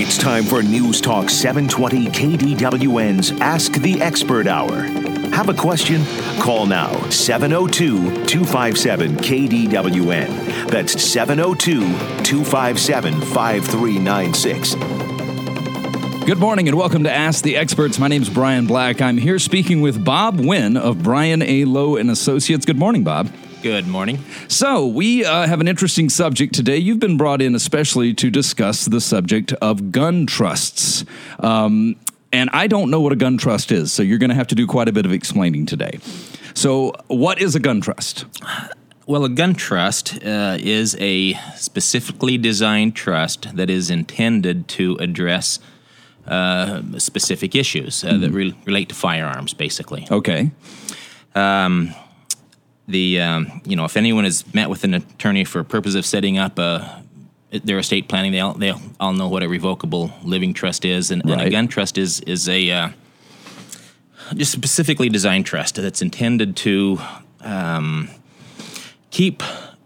It's time for News Talk 720 KDWN's Ask the Expert Hour. Have a question? Call now 702 257 KDWN. That's 702 257 5396. Good morning and welcome to Ask the Experts. My name is Brian Black. I'm here speaking with Bob Wynn of Brian A. Lowe and Associates. Good morning, Bob. Good morning. So, we uh, have an interesting subject today. You've been brought in especially to discuss the subject of gun trusts. Um, and I don't know what a gun trust is, so you're going to have to do quite a bit of explaining today. So, what is a gun trust? Well, a gun trust uh, is a specifically designed trust that is intended to address uh, specific issues uh, that re- relate to firearms, basically. Okay. The um, you know, if anyone has met with an attorney for purpose of setting up a their estate planning, they all they all know what a revocable living trust is, and, and a gun trust is is a uh, just specifically designed trust that's intended to um, keep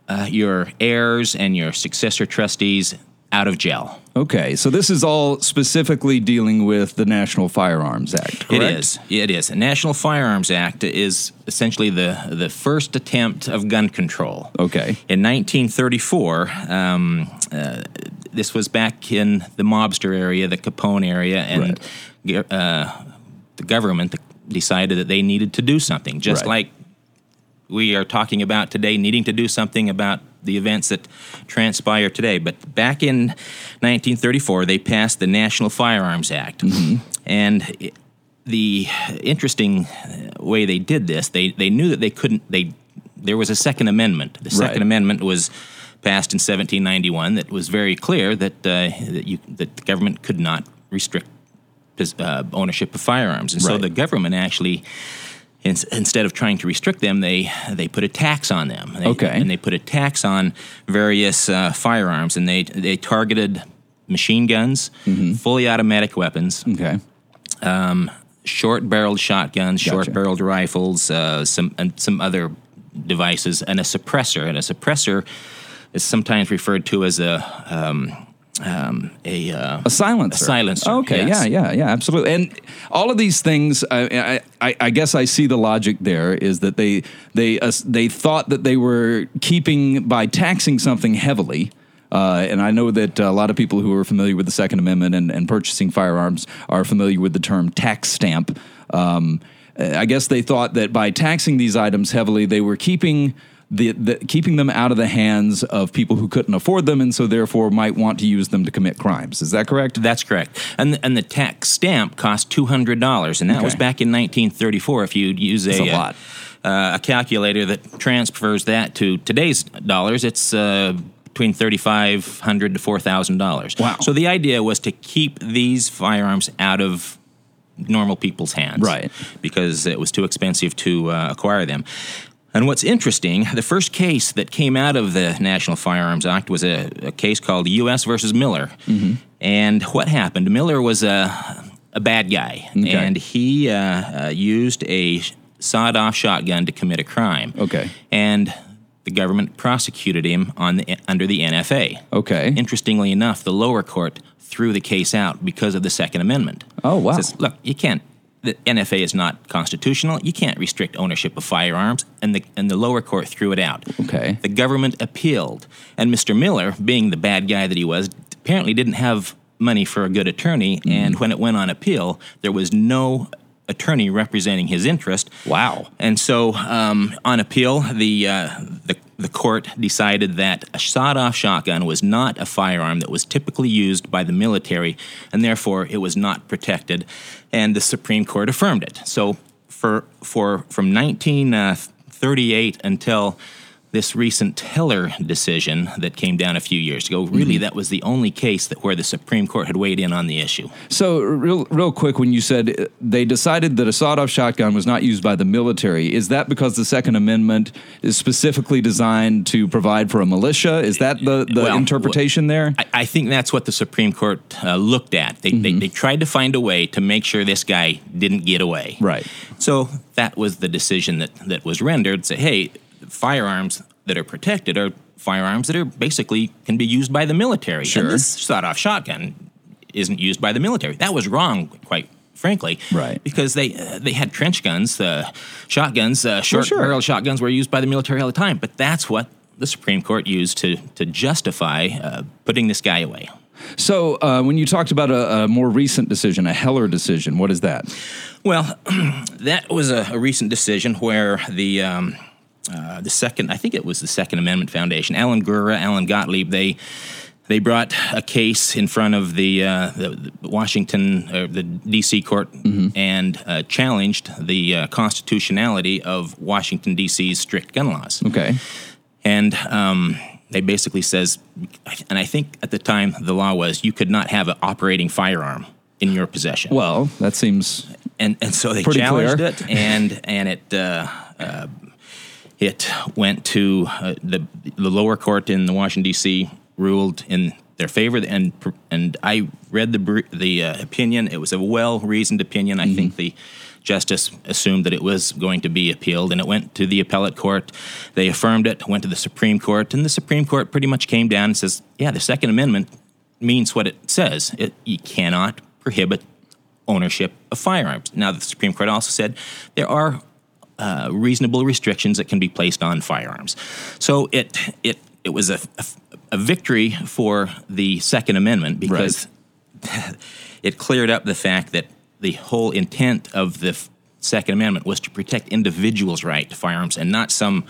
uh, your heirs and your successor trustees out of jail. Okay. So, this is all specifically dealing with the National Firearms Act, correct? It is. It is. The National Firearms Act is essentially the the first attempt of gun control. Okay. In 1934, um, uh, this was back in the mobster area, the Capone area, and uh, the government decided that they needed to do something, just Right. like we are talking about today, needing to do something about the events that transpire today. But back in 1934, they passed the National Firearms Act. And it- the interesting way they did this, they, they knew that they couldn't, they, there was a Second Amendment. The Second Right. Amendment was passed in 1791 that was very clear that, uh, that, you, that the government could not restrict uh, ownership of firearms. And so the government actually in, instead of trying to restrict them, they they put a tax on them. They, Okay. and they put a tax on various uh, firearms, and they they targeted machine guns, Mm-hmm. fully automatic weapons, Okay. short-barreled shotguns, Gotcha. short-barreled rifles, uh, some and some other devices, and a suppressor. And a suppressor is sometimes referred to as a um, um, a uh, A silencer. A silencer, Okay. yes. Yeah. Yeah. Yeah. Absolutely. And all of these things, I, I, I- guess I see the logic there is that they they uh, they thought that they were keeping by taxing something heavily. Uh, and I know that a lot of people who are familiar with the Second Amendment and, and purchasing firearms are familiar with the term tax stamp. Um, I guess they thought that by taxing these items heavily, they were keeping the, the keeping them out of the hands of people who couldn't afford them, and so therefore might want to use them to commit crimes. Is that correct? That's correct. And and the tax stamp cost two hundred dollars, and that was back in nineteen thirty four. If you use a a uh, lot. uh, a calculator that transfers that to today's dollars, it's uh, between thirty five hundred to four thousand dollars. Wow. So the idea was to keep these firearms out of normal people's hands, Right. Because it was too expensive to uh, acquire them. And what's interesting, the first case that came out of the National Firearms Act was a, a case called U.S. versus Miller. Mm-hmm. And what happened? Miller was a, a bad guy, Okay. and he uh, uh, used a sawed-off shotgun to commit a crime. Okay. And the government prosecuted him on the, under the NFA. Okay. Interestingly enough, the lower court threw the case out because of the Second Amendment. Oh, wow. Says, look, you can't. The NFA is not constitutional. You can't restrict ownership of firearms, and the and the lower court threw it out. Okay. The government appealed, and Mr. Miller, being the bad guy that he was, apparently didn't have money for a good attorney. Mm-hmm. And when it went on appeal, there was no attorney representing his interest. Wow. And so, um, on appeal, the, uh, the the court decided that a sawed-off shotgun was not a firearm that was typically used by the military, and therefore it was not protected. And the Supreme Court affirmed it. So, for for from 1938 uh, until this recent Heller decision that came down a few years ago, really that was the only case that where the Supreme Court had weighed in on the issue. So, real, real quick, when you said uh, they decided that a sawed-off shotgun was not used by the military, is that because the Second Amendment is specifically designed to provide for a militia? Is that the, the Well, interpretation there? I, I think that's what the Supreme Court uh, looked at. They, they, they tried to find a way to make sure this guy didn't get away. Right. So that was the decision that, that was rendered. Say, hey, firearms that are protected are firearms that are basically can be used by the military. Sure. And this sawed-off shotgun isn't used by the military. That was wrong, quite frankly, Right. Because they uh, they had trench guns, uh, shotguns, uh, short sure. barrel shotguns were used by the military all the time. But that's what the Supreme Court used to to justify uh, putting this guy away. So, uh, when you talked about a, a more recent decision, a Heller decision, what is that? Well, that was a, a recent decision where the um, uh, the second, I think it was the Second Amendment Foundation, Alan Gura, Alan Gottlieb, they they brought a case in front of the, uh, the, Washington, uh, the D.C. court, and uh, challenged the uh, constitutionality of Washington D.C.'s strict gun laws Okay. and um, they basically says, and I think at the time the law was you could not have an operating firearm in your possession. Well, that seems and and so they challenged clear. it, and and it. It went to uh, the the lower court in the Washington D.C. ruled in their favor, and and I read the the uh, opinion. It was a well reasoned opinion. I think the justice assumed that it was going to be appealed, and it went to the appellate court. They affirmed it. Went to the Supreme Court, and the Supreme Court pretty much came down and says, "Yeah, the Second Amendment means what it says. It, you cannot prohibit ownership of firearms." Now, the Supreme Court also said there are uh, reasonable restrictions that can be placed on firearms. So it it it was a, a, a victory for the Second Amendment because it cleared up the fact that the whole intent of the Second Amendment was to protect individuals' right to firearms and not some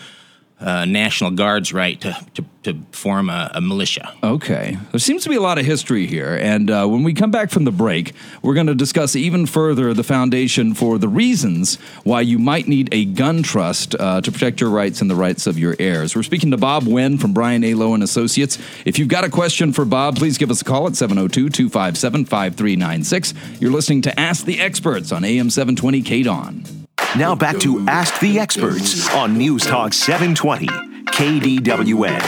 uh, National Guard's right to, to, to form a, a militia. Okay. There seems to be a lot of history here. And uh, when we come back from the break, we're going to discuss even further the foundation for the reasons why you might need a gun trust uh, to protect your rights and the rights of your heirs. We're speaking to Bob Wynn from Brian A. Lowe and Associates. If you've got a question for Bob, please give us a call at 702 257 5396. You're listening to Ask the Experts on AM 720 KDON. Now back to Ask the Experts on News Talk 720 KDWN.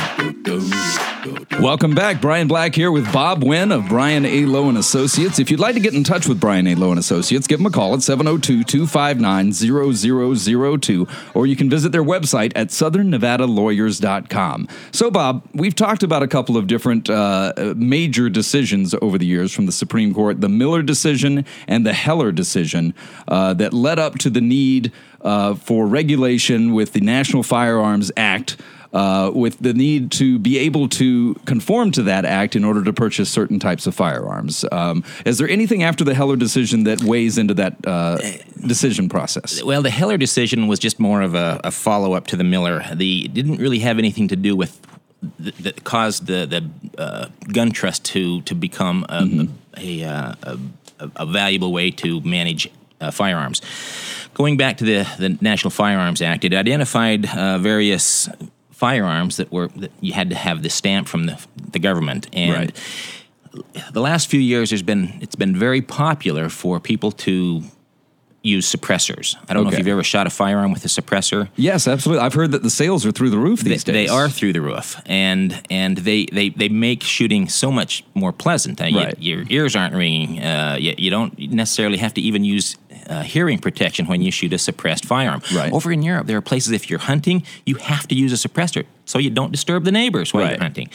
Welcome back. Brian Black here with Bob Wynn of Brian A. Lowe and Associates. If you'd like to get in touch with Brian A. Lowe and Associates, give them a call at 702-259-0002 or you can visit their website at southernnevadalawyers.com. So Bob, we've talked about a couple of different uh, major decisions over the years from the Supreme Court, the Miller decision and the Heller decision uh, that led up to the need uh, for regulation with the National Firearms Act uh, with the need to be able to conform to that act in order to purchase certain types of firearms. Um, is there anything after the Heller decision that weighs into that uh, decision process? Well, the Heller decision was just more of a, a follow up to the Miller. The it didn't really have anything to do with that caused the the uh, gun trust to to become a a, uh, a, a, a valuable way to manage uh, firearms. Going back to the the National Firearms Act, it identified uh, various firearms that were that you had to have the stamp from the the government and Right. the last few years there's been it's been very popular for people to use suppressors. I don't know if you've ever shot a firearm with a suppressor. Yes, absolutely. I've heard that the sales are through the roof They, these days. they are through the roof, and and they, they, they make shooting so much more pleasant. Uh, you- Right. your ears aren't ringing. Uh, you, you don't necessarily have to even use uh, hearing protection when you shoot a suppressed firearm. Right. Over in Europe, there are places if you're hunting, you have to use a suppressor so you don't disturb the neighbors while Right. you're hunting.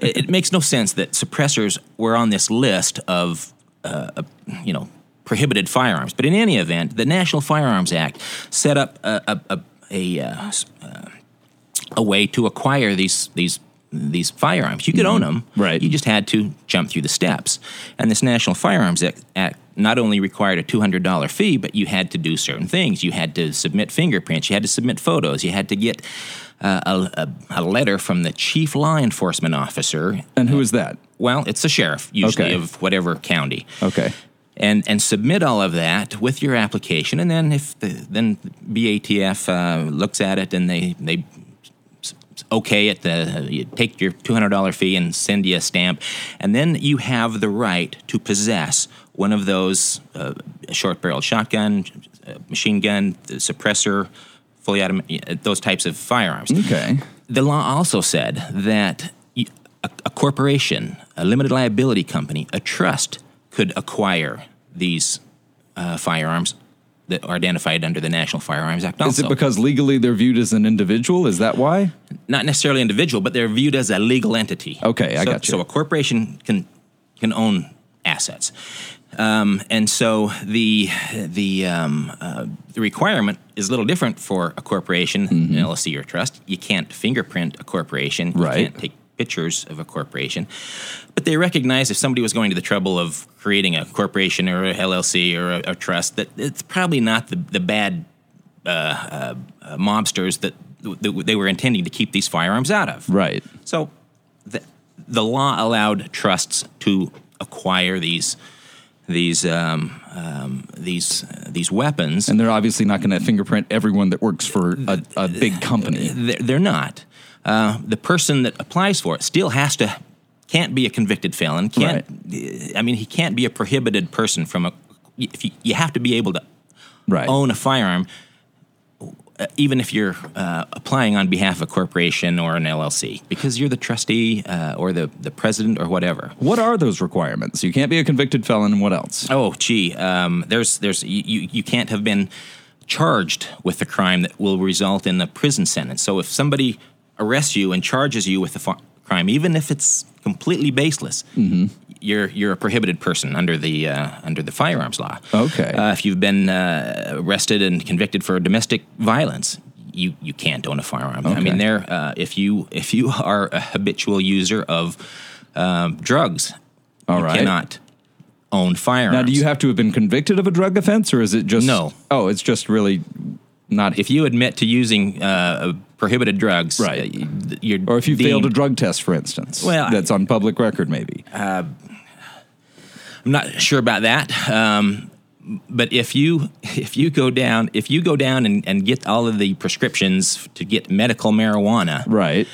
it, it makes no sense that suppressors were on this list of uh, uh, you know prohibited firearms. But in any event, the National Firearms Act set up a a, a, a, uh, a way to acquire these these these firearms. You could own them, Right. You just had to jump through the steps. And this National Firearms Act, Act not only required a two hundred dollar fee, but you had to do certain things. You had to submit fingerprints. You had to submit photos. You had to get. Uh, a, a, a letter from the chief law enforcement officer. and who is that? Well, it's the sheriff, usually Okay. of whatever county Okay. And and submit all of that with your application, and then if the, then BATF uh, looks at it and they they okay it, the you take your two hundred dollar fee and send you a stamp, and then you have the right to possess one of those uh, short barrel shotgun, uh, machine gun, the suppressor, fully automatic, those types of firearms. Okay. The law also said that a, a corporation, a limited liability company, a trust could acquire these uh, firearms that are identified under the National Firearms Act. Is it because legally they're viewed as an individual? Is that why? not necessarily individual, but they're viewed as a legal entity. Okay, I so, got you. So a corporation can can own assets. Um, and so the the um, uh, the requirement is a little different for a corporation, an LLC or trust. You can't fingerprint a corporation. You Right. can't take pictures of a corporation. But they recognize if somebody was going to the trouble of creating a corporation or a LLC or a, a trust, that it's probably not the, the bad uh, uh, uh, mobsters that, that they were intending to keep these firearms out of. Right. So the, the law allowed trusts to acquire these these um, um, these uh, these weapons. And they're obviously not going to fingerprint everyone that works for a, a big company. they're, they're not. Uh, the person that applies for it still has to can't be a convicted felon. Can't I mean he can't be a prohibited person from a. If you, you have to be able to Right. own a firearm, uh, even if you're uh, applying on behalf of a corporation or an LLC, because you're the trustee uh, or the the president or whatever. What are those requirements? You can't be a convicted felon, and what else? Oh, gee, um, there's there's you, you you can't have been charged with a crime that will result in a prison sentence. So if somebody arrests you and charges you with a crime, even if it's completely baseless, you're you're a prohibited person under the uh, under the firearms law. Okay. Uh, if you've been uh, arrested and convicted for domestic violence. You, you can't own a firearm. I mean, there. Uh, if you if you are a habitual user of um, drugs, All you right. cannot own firearms. Now, do you have to have been convicted of a drug offense, or is it just No. Oh, it's just really not. if you admit to using uh, prohibited drugs, Right. uh, you're or if you deemed- failed a drug test, for instance, Well, I- that's on public record, maybe. I'm not sure about that. Um, but if you if you go down if you go down and, and get all of the prescriptions to get medical marijuana, right.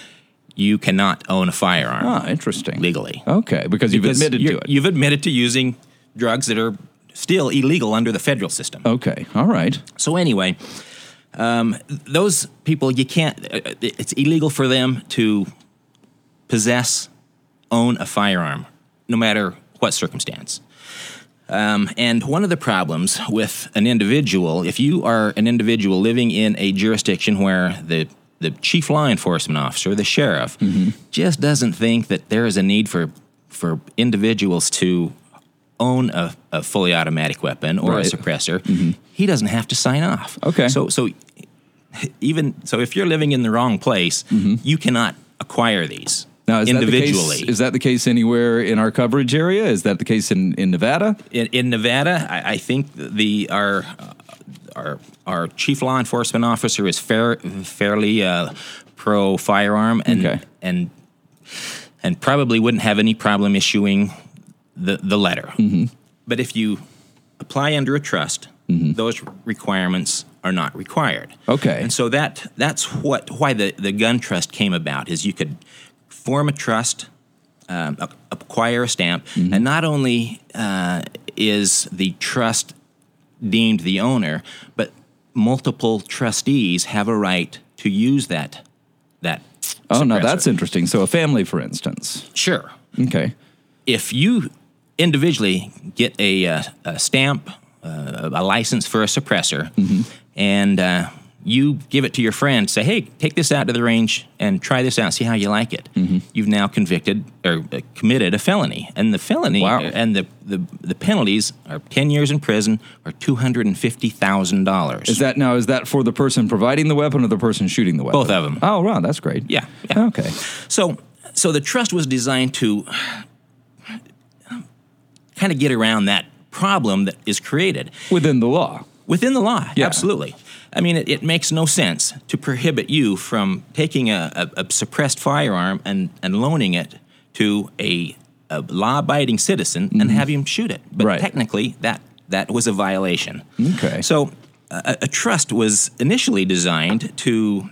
you cannot own a firearm Ah, interesting. legally. Okay, because you've Because admitted to it. You've admitted to using drugs that are still illegal under the federal system. okay. All right. So anyway, um, those people you can't. uh, It's illegal for them to possess, own a firearm, no matter what circumstance. Um, and one of the problems with an individual, if you are an individual living in a jurisdiction where the the chief law enforcement officer, the sheriff, just doesn't think that there is a need for for individuals to own a, a fully automatic weapon or Right. a suppressor, he doesn't have to sign off. Okay. So so even so, if you're living in the wrong place, you cannot acquire these Now, is individually. That the case, is that the case anywhere in our coverage area? Is that the case in, in Nevada? in, in Nevada, I, I think the our uh, our our chief law enforcement officer is fair, fairly uh, pro firearm and Okay. and and probably wouldn't have any problem issuing the the letter. But if you apply under a trust, those requirements are not required. Okay. and so that that's what why the the gun trust came about is you could form a trust um, acquire a stamp, and not only uh, is the trust deemed the owner, but multiple trustees have a right to use that that. Oh, no, suppressor. that's interesting. So, a family, for instance. sure. Okay. If you individually get a, uh, a stamp, uh, a license for a suppressor, and uh, you give it to your friend, say, "Hey, take this out to the range and try this out, see how you like it." You've now convicted or uh, committed a felony, and the felony Wow. and the, the the penalties are ten years in prison or two hundred and fifty thousand dollars. Is that now, is that for the person providing the weapon or the person shooting the weapon? Both of them. Oh, wow, that's great. Yeah, yeah. Okay. So, so the trust was designed to kind of get around that problem that is created Within the law. Within the law. Yeah. Absolutely. I mean, it, it makes no sense to prohibit you from taking a, a, a suppressed firearm and, and loaning it to a, a law-abiding citizen and have him shoot it. But Mm-hmm. Right. technically, that that was a violation. Okay. So, a, a trust was initially designed to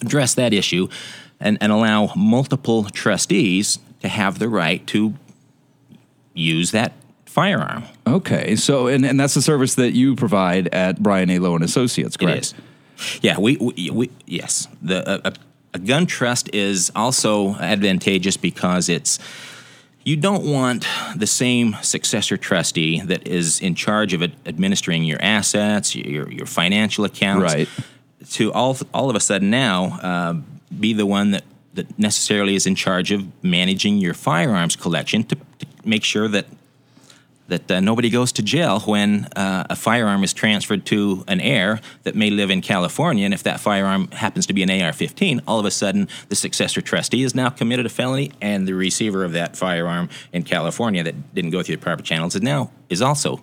address that issue and, and allow multiple trustees to have the right to use that firearm. Okay. So, and, and that's the service that you provide at Brian A. Lowe and Associates, correct? Yeah, we, we, we yes. The a, a, a gun trust is also advantageous because it's you don't want the same successor trustee that is in charge of ad- administering your assets, your your financial accounts, Right. to all all of a sudden now uh, be the one that that necessarily is in charge of managing your firearms collection to, to make sure that that uh, nobody goes to jail when uh, a firearm is transferred to an heir that may live in California. And if that firearm happens to be an AR 15, all of a sudden the successor trustee has now committed a felony, and the receiver of that firearm in California that didn't go through the proper channels is now is also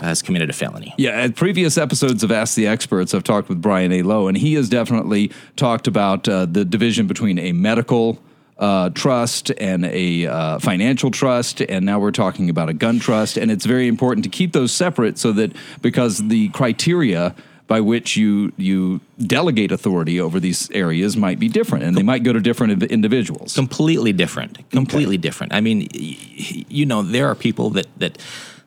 has committed a felony. Yeah, at previous episodes of Ask the Experts, I've talked with Brian A. Lowe, and he has definitely talked about uh, the division between a medical uh, trust and a uh, financial trust, and now we're talking about a gun trust. And it's very important to keep those separate so that because the criteria by which you you delegate authority over these areas might be different, and they might go to different individuals. Completely different. Completely okay. different. I mean, you know, there are people that that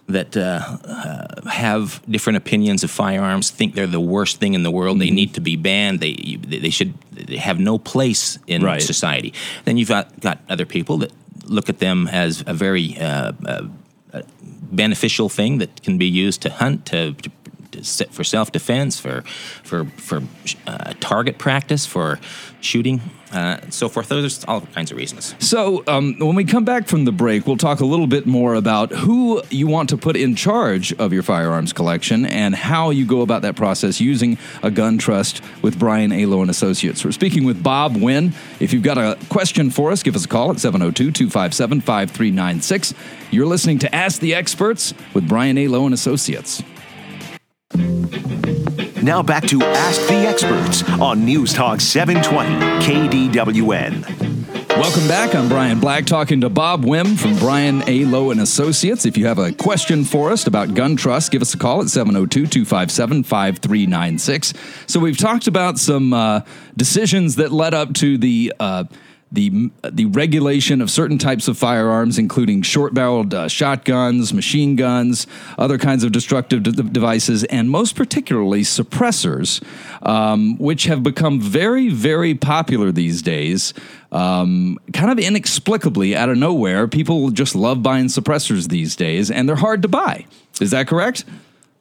that uh, uh, have different opinions of firearms, think they're the worst thing in the world. Mm-hmm. They need to be banned. They they should they have no place in right. society. Then you've got, got other people that look at them as a very uh, uh beneficial thing that can be used to hunt, to, to for self defense, for for for uh, target practice, for shooting, uh, so forth. There's all kinds of reasons. So um, when we come back from the break, we'll talk a little bit more about who you want to put in charge of your firearms collection and how you go about that process using a gun trust with Brian A. Lowe and Associates. We're speaking with Bob Wynn. If you've got a question for us, give us a call at 702-257-5396. You're listening to Ask the Experts with Brian A. Lowe and Associates. Now back to Ask the Experts on News Talk 720 KDWN. Welcome back. I'm Brian Black talking to Bob Wynn from Brian A. Lowe and Associates. If you have a question for us about gun trust, give us a call at 702-257-5396. So we've talked about some uh, decisions that led up to the uh, the the regulation of certain types of firearms, including short-barreled uh, shotguns, machine guns, other kinds of destructive d- devices, and most particularly suppressors, um, which have become very, very popular these days. Um, kind of inexplicably, out of nowhere, people just love buying suppressors these days, and they're hard to buy. Is that correct?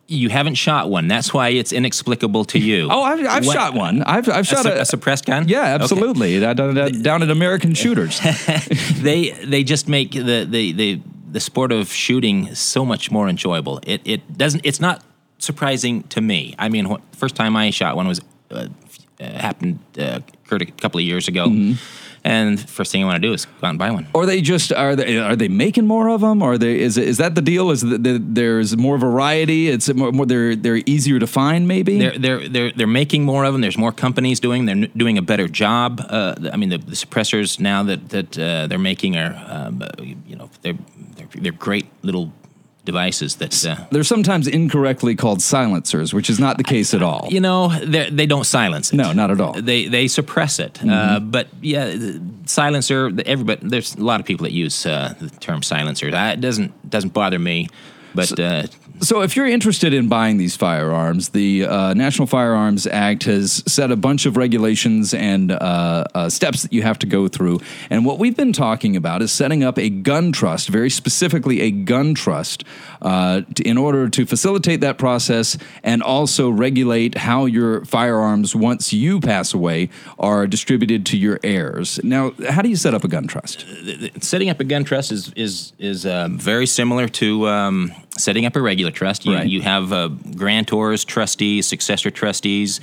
You haven't shot one. That's why it's inexplicable to you. oh, I've, I've shot one. I've, I've shot a, a, a, suppressed gun. Yeah, absolutely. Okay. Down, down at American Shooters. they they just make the, the the the sport of shooting so much more enjoyable. It it doesn't. It's not surprising to me. I mean, first time I shot one was uh, happened uh, occurred a couple of years ago. Mm-hmm and first thing you want to do is go out and buy one. Or they just are they are they making more of them? Or they is is that the deal? Is that there's more variety? It's more, more, they're they're easier to find. Maybe they're they're they're they're making more of them. There's more companies doing. They're doing a better job. Uh, I mean, the, the, suppressors now that that uh, they're making are um, you know they're, they're they're great little devices that uh, they're sometimes incorrectly called silencers, which is not the case at all. You know, they don't silence it. No, not at all. They they suppress it. Mm-hmm. Uh, but yeah, silencer. Everybody, there's a lot of people that use uh, the term silencer. It doesn't doesn't bother me. But so, uh, so, if you're interested in buying these firearms, the uh, National Firearms Act has set a bunch of regulations and uh, uh, steps that you have to go through. And what we've been talking about is setting up a gun trust, very specifically a gun trust, uh, to, in order to facilitate that process and also regulate how your firearms, once you pass away, are distributed to your heirs. Now, how do you set up a gun trust? Setting up a gun trust is is is um, very similar to. Um, setting up a trust. You, right. you have uh, grantors, trustees, successor trustees,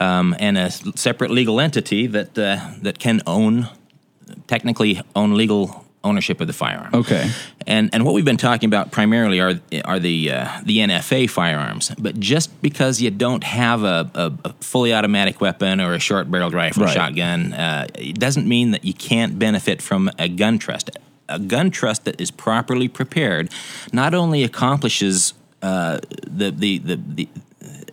um, and a separate legal entity that uh, that can own, technically own legal ownership of the firearm. Okay. And and what we've been talking about primarily are are the uh, the NFA firearms. But just because you don't have a, a, a fully automatic weapon or a short barreled rifle, right. shotgun, uh, it doesn't mean that you can't benefit from a gun trust a gun trust that is properly prepared not only accomplishes uh, the, the, the, the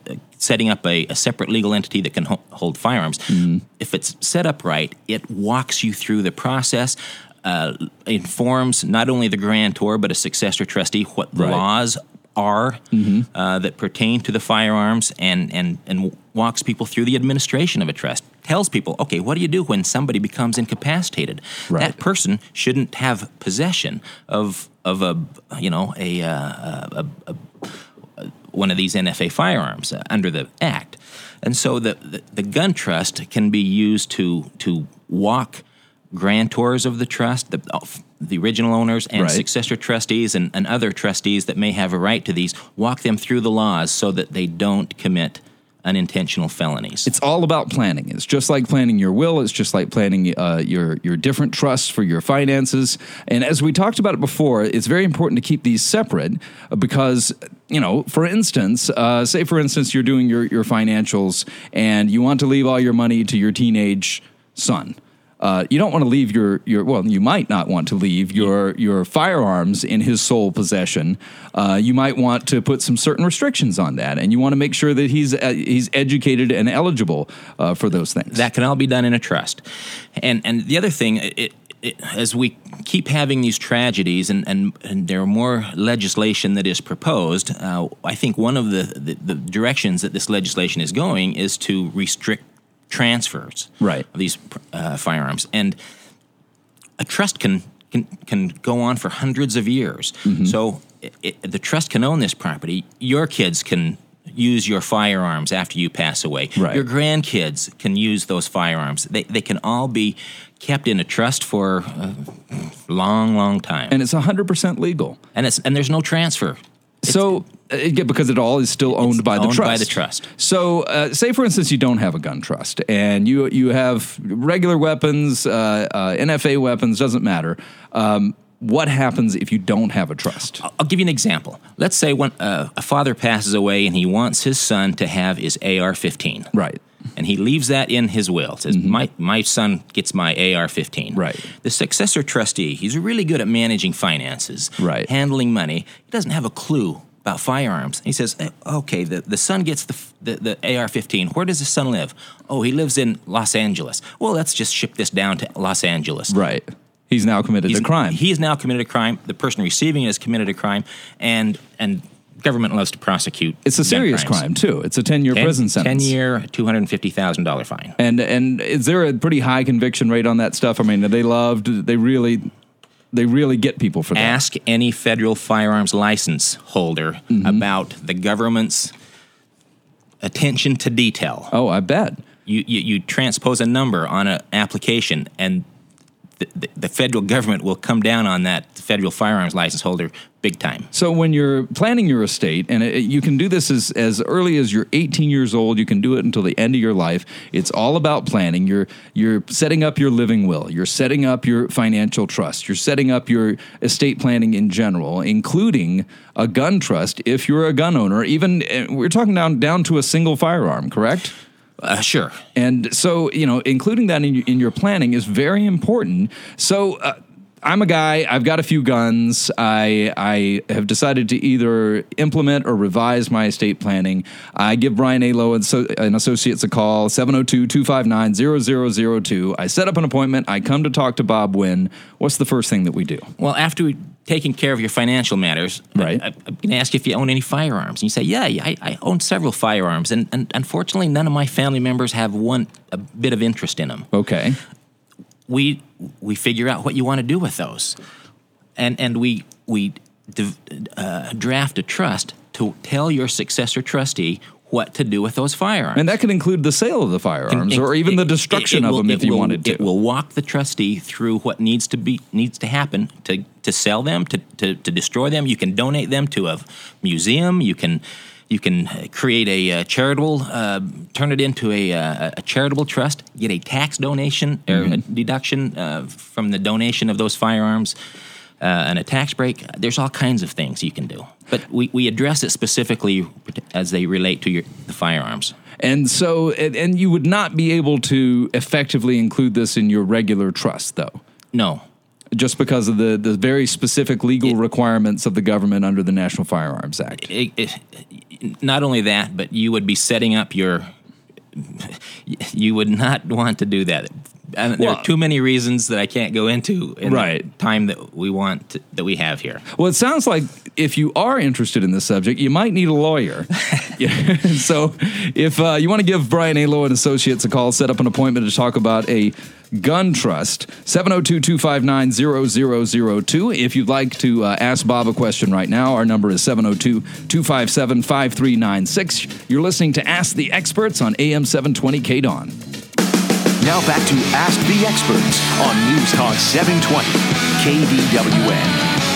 uh, setting up a, a, separate legal entity that can ho- hold firearms. Mm-hmm. If it's set up right, it walks you through the process. Uh, informs not only the grantor but a successor trustee what right. laws are mm-hmm. uh, that pertain to the firearms and, and, and walks people through the administration of a trust. Tells people, okay, what do you do when somebody becomes incapacitated? Right. That person shouldn't have possession of, of a, you know, a, uh, a, a, a one of these NFA firearms uh, under the Act. And so the, the, the gun trust can be used to, to walk grantors of the trust, the, the original owners and Right. successor trustees and, and other trustees that may have a right to these, walk them through the laws so that they don't commit unintentional felonies. It's all about planning. It's just like planning your will. It's just like planning uh, your your different trusts for your finances. And as we talked about it before, it's very important to keep these separate uh, because you know, for instance, uh, say for instance you're doing your your financials and you want to leave all your money to your teenage son. Uh, you don't want to leave your, your well, you might not want to leave your your firearms in his sole possession. Uh, you might want to put some certain restrictions on that, and you want to make sure that he's uh, he's educated and eligible uh, for those things. that can all be done in a trust. And and the other thing, it, it, as we keep having these tragedies, and, and, and there are more legislation that is proposed, uh, I think one of the, the, the directions that this legislation is going is to restrict transfers Right. of these uh, firearms. And a trust can can, can go on for hundreds of years. Mm-hmm. So i it, the trust can own this property. Your kids can use your firearms after you pass away. Right. Your grandkids can use those firearms. They, they can all be kept in a trust for a long, long time. and it's 100% legal. and it's and there's no transfer. So, uh, yeah, because it all is still owned by the owned trust. by the trust. So, uh, say for instance, you don't have a gun trust, and you you have regular weapons, uh, uh, NFA weapons, doesn't matter. Um, what happens if you don't have a trust? I'll give you an example. Let's say when uh, a father passes away and he wants his son to have his AR-15. Right. and he leaves that in his will. Says my my son gets my AR-15. Right. The successor trustee, he's really good at managing finances, Right. handling money. He doesn't have a clue about firearms. He says, "Okay, the, the son gets the, the the AR-15. Where does the son live? Oh, he lives in Los Angeles. Well, let's just ship this down to Los Angeles. Right. He's now committed He's- a crime. He has now committed a crime. The person receiving it has committed a crime, and and government loves to prosecute. it's a serious crime too. It's a ten year prison sentence. Ten year, two hundred and fifty thousand dollar fine. And and is there a pretty high conviction rate on that stuff? I mean, they loved? They really, they really get people for that. ask any federal firearms license holder Mm-hmm. about the government's attention to detail. Oh, I bet. You, you, you transpose a number on an application, and the, the, federal government will come down on that federal firearms license holder big time. So when you're planning your estate, and it, you can do this as, as early as you're 18 years old, you can do it until the end of your life. It's all about planning. You're you're setting up your living will. You're setting up your financial trust. You're setting up your estate planning in general, including a gun trust if you're a gun owner. Even eh, we're talking down down to a single firearm, correct? Uh, sure. And so, you know, including that in in your planning is very important. So, uh, I'm a guy. I've got a few guns. I I have decided to either implement or revise my estate planning. I give Brian A. Lowe and, so, and Associates a call 702-259-0002. I set up an appointment. I come to talk to Bob Wynn. What's the first thing that we do? Well, after we- taking care of your financial matters, Right. I, am going to ask you if you own any firearms. And you say, yeah, yeah I, I own several firearms. And, and unfortunately, none of my family members have one a bit of interest in them. Okay. We we figure out what you want to do with those, and and we we uh, draft a trust to tell your successor trustee what to do with those firearms. And that could include the sale of the firearms It- or even it- the destruction it of them if you will- wanted to. It will walk the trustee through what needs to be needs to happen to to sell them, to to, to destroy them. You can donate them to a museum. You can. You can uh, create a uh, charitable, uh, turn it into a, uh, a charitable trust, get a tax donation or a deduction uh, from the donation of those firearms, uh, and a tax break. There's all kinds of things you can do, but we, we address it specifically as they relate to your the firearms. And so, and, and you would not be able to effectively include this in your regular trust, though, No, just because of the, the very specific legal requirements of the government under the National Firearms Act. it, it, not only that, but you would be setting up your. You would not want to do that. And there Well- are too many reasons that I can't go into in Right. the time that we want to, that we have here. Well, it sounds like if you are interested in this subject, you might need a lawyer. Yeah. so, if uh, you want to give Brian A. Lowe and Associates a call, set up an appointment to talk about a gun trust, 702 259 0002. If you'd like to uh, ask Bob a question right now, our number is 702 257 5396. You're listening to Ask the Experts on AM 720 KDON. Now back to Ask the Experts on News Talk 720 KDWN.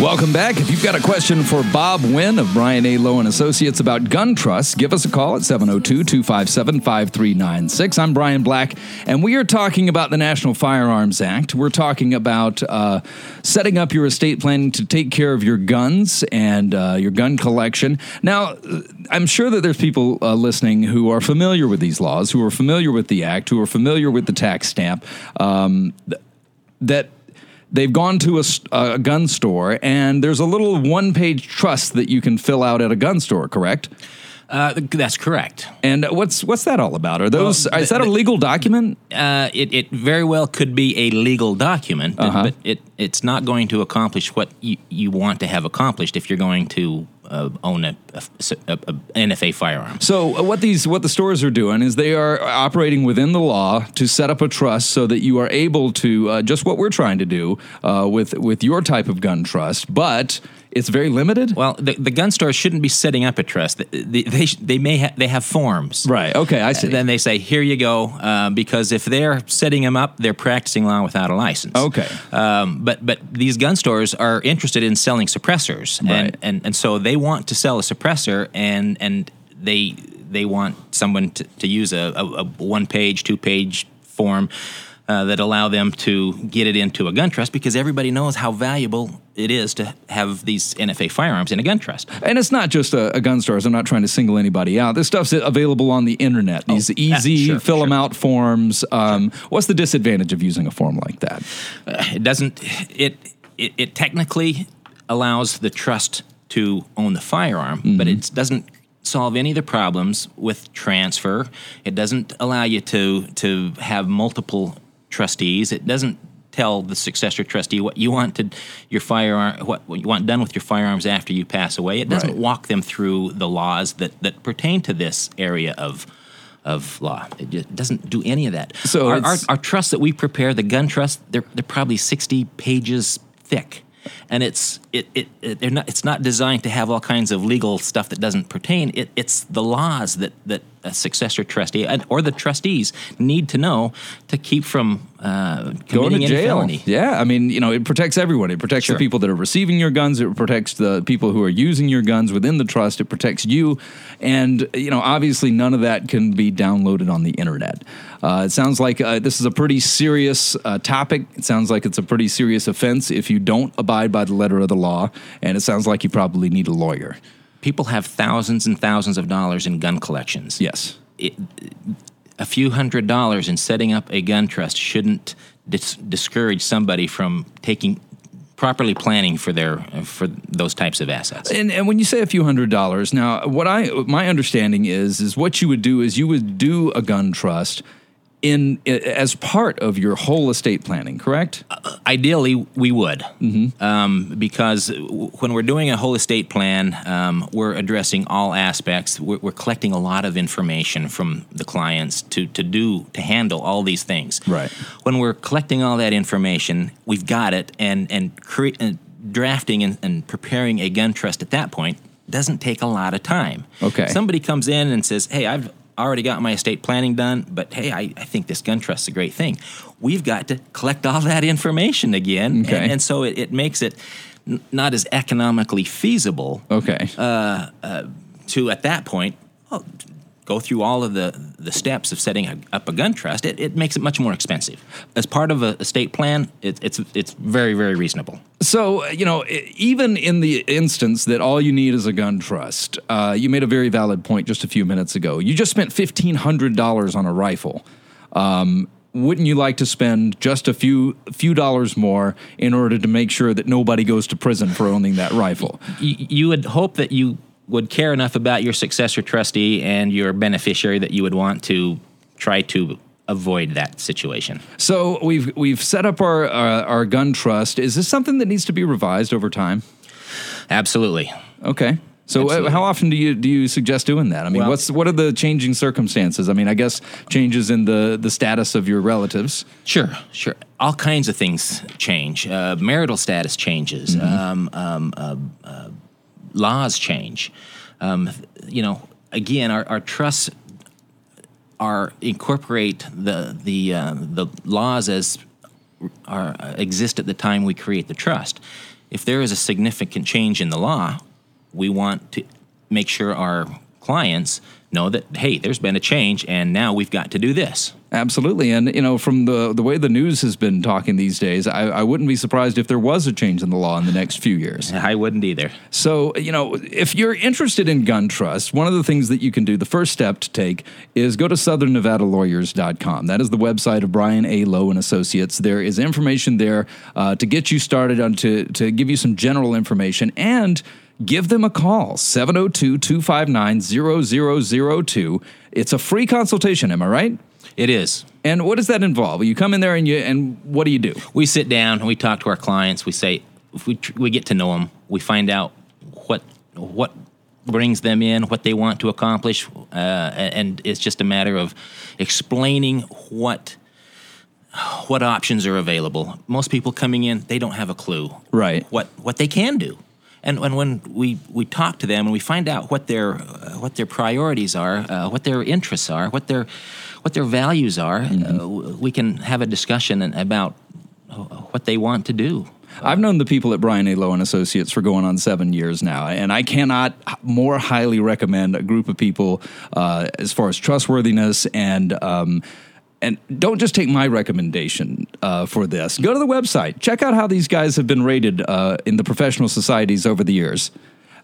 Welcome back. If you've got a question for Bob Wynn of Brian A. Lowe and Associates about gun trusts, give us a call at 702-257-5396. I'm Brian Black, and we are talking about the National Firearms Act. We're talking about uh, setting up your estate planning to take care of your guns and uh, your gun collection. Now, I'm sure that there's people uh, listening who are familiar with these laws, who are familiar with the act, who are familiar with the tax stamp, um, that they've gone to a, a, gun store and there's a little one page trust that you can fill out at a gun store, correct? Uh, that's correct. And what's what's that all about? Are those well, is that a legal document? Uh, it, it very well could be a legal document, uh-huh. but it it's not going to accomplish what you, you want to have accomplished if you're going to uh, own a, a, a, NFA firearm. So uh, what these what the stores are doing is they are operating within the law to set up a trust so that you are able to uh, just what we're trying to do uh, with with your type of gun trust, but it's very limited. Well, the, the gun stores shouldn't be setting up a trust. They they, they may ha- they have forms. Right. Okay. I see. then they say, "Here you go," uh, because if they're setting them up, they're practicing law without a license. Okay. Um, but but these gun stores are interested in selling suppressors, right. and, and and so they want to sell a suppressor, and and they they want someone to, to use a, a, a one page, two page form uh, that allow them to get it into a gun trust because everybody knows how valuable it is to have these NFA firearms in a gun trust. And it's not just a, a gun stores. I'm not trying to single anybody out. This stuff's available on the internet. Oh, these oh, easy sure, fill sure. them out forms. Um, sure. What's the disadvantage of using a form like that? Uh, it doesn't. It, it it technically allows the trust to own the firearm, mm-hmm. but it doesn't solve any of the problems with transfer. It doesn't allow you to to have multiple trustees. It doesn't tell the successor trustee what you want to your firearm what, what you want done with your firearms after you pass away. It doesn't right. walk them through the laws that, that pertain to this area of of law. It doesn't do any of that. So our, our, our trusts that we prepare, the gun trust, they're they're probably sixty pages thick and it's it, it, it, they're not it's not designed to have all kinds of legal stuff that doesn't pertain. It, it's the laws that that a successor trustee or the trustees need to know to keep from uh, going to jail. Felony. Yeah, I mean, you know, it protects everyone. It protects sure. the people that are receiving your guns. It protects the people who are using your guns within the trust. It protects you, and you know, obviously, none of that can be downloaded on the internet. Uh, it sounds like uh, this is a pretty serious uh, topic. It sounds like it's a pretty serious offense if you don't abide by the letter of the law, and it sounds like you probably need a lawyer. People have thousands and thousands of dollars in gun collections. Yes. It, a few hundred dollars in setting up a gun trust shouldn't dis- discourage somebody from taking properly planning for their for those types of assets. And, and when you say a few hundred dollars, now what I my understanding is is what you would do is you would do a gun trust in as part of your whole estate planning, correct? Uh, ideally, we would, mm-hmm. um, because when we're doing a whole estate plan, um, we're addressing all aspects. We're, we're, collecting a lot of information from the clients to to do to handle all these things. Right. When we're collecting all that information, we've got it, and and, cre- and drafting and, and preparing a gun trust at that point doesn't take a lot of time. Okay. Somebody comes in and says, "Hey, I've already got my estate planning done, but hey, I, I think this gun trust is a great thing. We've got to collect all that information again. Okay. And, and so it, it, makes it n- not as economically feasible. Okay. Uh, uh, to at that point, well, go through all of the, the steps of setting a, up a gun trust, it, it makes it much more expensive. As part of a estate plan, it, it's it's very very reasonable. So you know, even in the instance that all you need is a gun trust, uh, you made a very valid point just a few minutes ago. You just spent fifteen hundred dollars on a rifle. Um, wouldn't you like to spend just a few few dollars more in order to make sure that nobody goes to prison for owning that rifle? You, you would hope that you would care enough about your successor trustee and your beneficiary that you would want to try to avoid that situation. So we've we've set up our uh, our gun trust. Is this something that needs to be revised over time? Absolutely. Okay. So uh, Absolutely. how often do you do you suggest doing that? I mean, well, what's what are the changing circumstances? I mean, I guess changes in the the status of your relatives. Sure, sure. All kinds of things change. Uh, marital status changes. Mm-hmm. Um, um, uh, uh laws change. Um, you know, again, our, our trusts are incorporate the the uh, the laws as are exist at the time we create the trust. If there is a significant change in the law, we want to make sure our clients know that hey, there's been a change, and now we've got to do this. Absolutely, and you know, from the the way the news has been talking these days, I, I, wouldn't be surprised if there was a change in the law in the next few years. I wouldn't either. So, you know, if you're interested in gun trust, one of the things that you can do, the first step to take, is go to southernnevadalawyers.com. That is the website of Brian A. Lowe and Associates. There is information there uh, to get you started on to to give you some general information and give them a call 702 259 0002. It's a free consultation, am I right? It is. And what does that involve? You come in there and you and what do you do? We sit down and we talk to our clients. We say we we get to know them. We find out what what brings them in, what they want to accomplish, uh, and it's just a matter of explaining what what options are available. Most people coming in, they don't have a clue. Right. What what they can do and, and when we, we talk to them and we find out what their uh, what their priorities are, uh, what their interests are, what their what their values are, mm-hmm. uh, we can have a discussion about what they want to do. I've known the people at Brian A. Lowe and Associates for going on seven years now, and I cannot more highly recommend a group of people uh, as far as trustworthiness and um, and don't just take my recommendation uh, for this. Go to the website. Check out how these guys have been rated uh, in the professional societies over the years.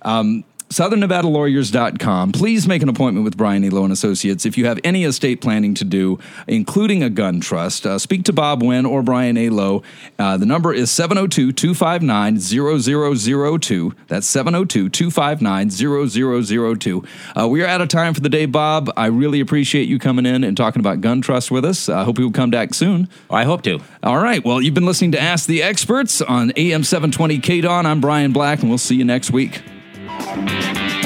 Um, southernnevadalawyers.com. Please make an appointment with Brian E. Lowe and Associates if you have any estate planning to do, including a gun trust. Uh, speak to Bob Wynn or Brian A. Lowe. Uh, the number is 702 259 0002. That's 702 259 0002. Uh, we are out of time for the day, Bob. I really appreciate you coming in and talking about gun trust with us. I hope you will come back soon. I hope to. All right. Well, you've been listening to Ask the Experts on AM 720 KDON. I'm Brian Black, and we'll see you next week. Thank you.